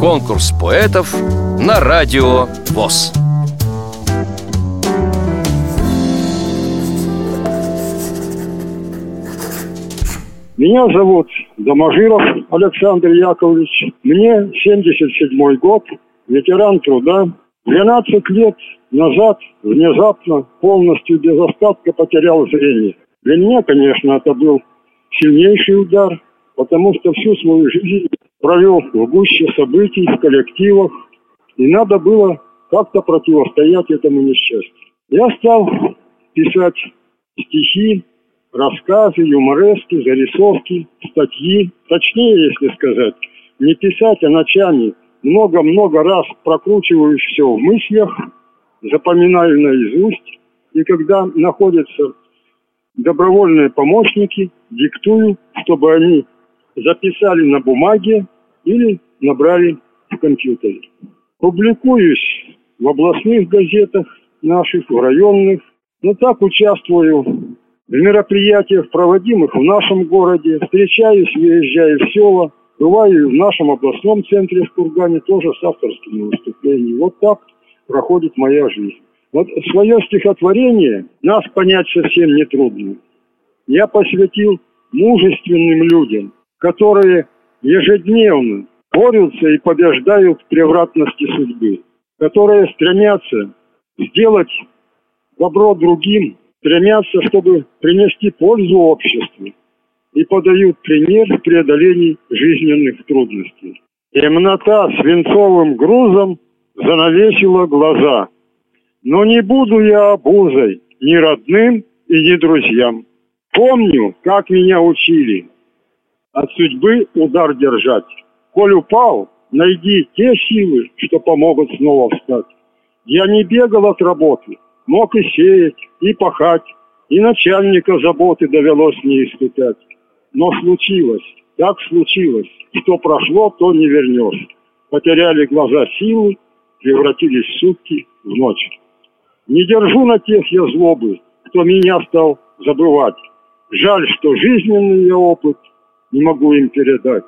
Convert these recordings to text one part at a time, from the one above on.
Конкурс поэтов на радио ВОЗ. Меня зовут Доможиров Александр Яковлевич. Мне 77 год, ветеран труда. 12 лет назад внезапно полностью без остатка потерял зрение. Для меня, конечно, это был сильнейший удар, потому что всю свою жизнь провел в гуще событий, в коллективах, и надо было как-то противостоять этому несчастью. Я стал писать стихи, рассказы, юморески, зарисовки, статьи. Точнее, если сказать, не писать, а ночами много-много раз прокручиваю все в мыслях, запоминаю наизусть, и когда находятся добровольные помощники, диктую, чтобы они записали на бумаге или набрали в компьютере. Публикуюсь в областных газетах наших, в районных. Но так участвую в мероприятиях, проводимых в нашем городе. Встречаюсь, выезжаю в села. Бываю в нашем областном центре в Кургане тоже с авторскими выступлениями. Вот так проходит моя жизнь. Вот свое стихотворение нас понять совсем не трудно. Я посвятил мужественным людям, которые ежедневно борются и побеждают превратности судьбы, которые стремятся сделать добро другим, стремятся, чтобы принести пользу обществу и подают пример в жизненных трудностей. Темнота свинцовым грузом занавесила глаза. Но не буду я обузой ни родным и ни друзьям. Помню, как меня учили от судьбы удар держать. Коль упал, найди те силы, что помогут снова встать. Я не бегал от работы, мог и сеять, и пахать, и начальника заботы довелось не испытать. Но случилось, так случилось, что прошло, то не вернешь. Потеряли глаза силы, превратились в сутки в ночь. Не держу на тех я злобы, кто меня стал забывать. Жаль, что жизненный опыт не могу им передать.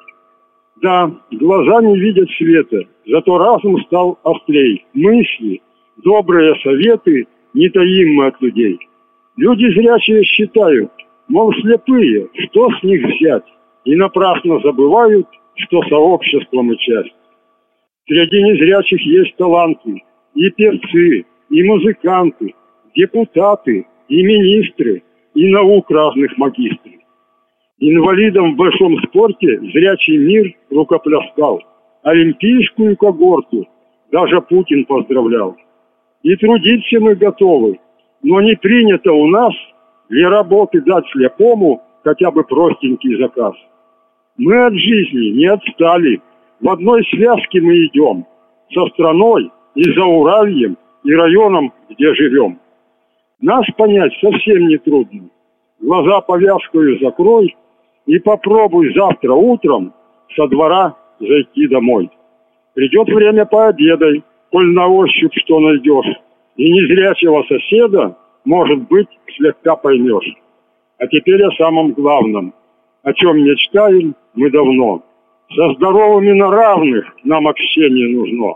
Да, глаза не видят света, зато разум стал острей. Мысли, добрые советы не таим мы от людей. Люди зрячие считают, мол, слепые, что с них взять? И напрасно забывают, что сообщество мы часть. Среди незрячих есть таланты, и певцы, и музыканты, депутаты, и министры, и наук разных магистры. Инвалидам в большом спорте зрячий мир рукопляскал. Олимпийскую когорту даже Путин поздравлял. И трудиться мы готовы, но не принято у нас для работы дать слепому хотя бы простенький заказ. Мы от жизни не отстали. В одной связке мы идем. Со страной и за Уральем, и районом, где живем. Нас понять совсем не трудно. Глаза повязкою закрой и попробуй завтра утром со двора зайти домой. Придет время пообедай, коль на ощупь что найдешь. И незрячего соседа, может быть, слегка поймешь. А теперь о самом главном, о чем мечтаем мы давно. Со здоровыми на равных нам общение нужно,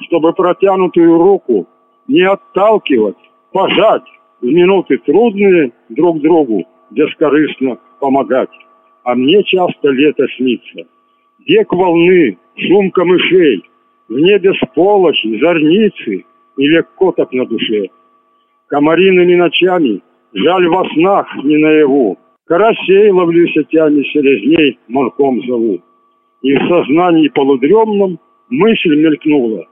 чтобы протянутую руку не отталкивать, пожать, в минуты трудные друг другу бескорыстно помогать. А мне часто лето снится. Век волны, шум камышей, в небе сполохи, зорницы и легко так на душе. Комариными ночами, жаль во снах не наяву, карасей ловлю сетями селезней, манком зову. И в сознании полудремном мысль мелькнула.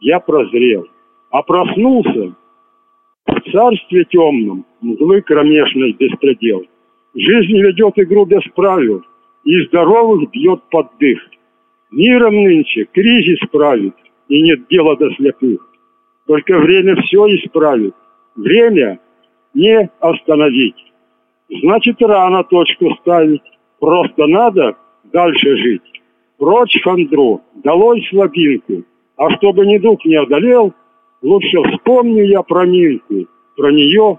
Я прозрел, а проснулся в царстве темном, мглы кромешной беспредел. Жизнь ведет игру без правил, и здоровых бьет под дых. Миром нынче кризис правит, и нет дела до слепых. Только время все исправит. Время не остановить. Значит, рано точку ставить. Просто надо дальше жить. Прочь хандру, долой слабинку. А чтобы недуг не одолел, Лучше вспомню я про Нинку, про нее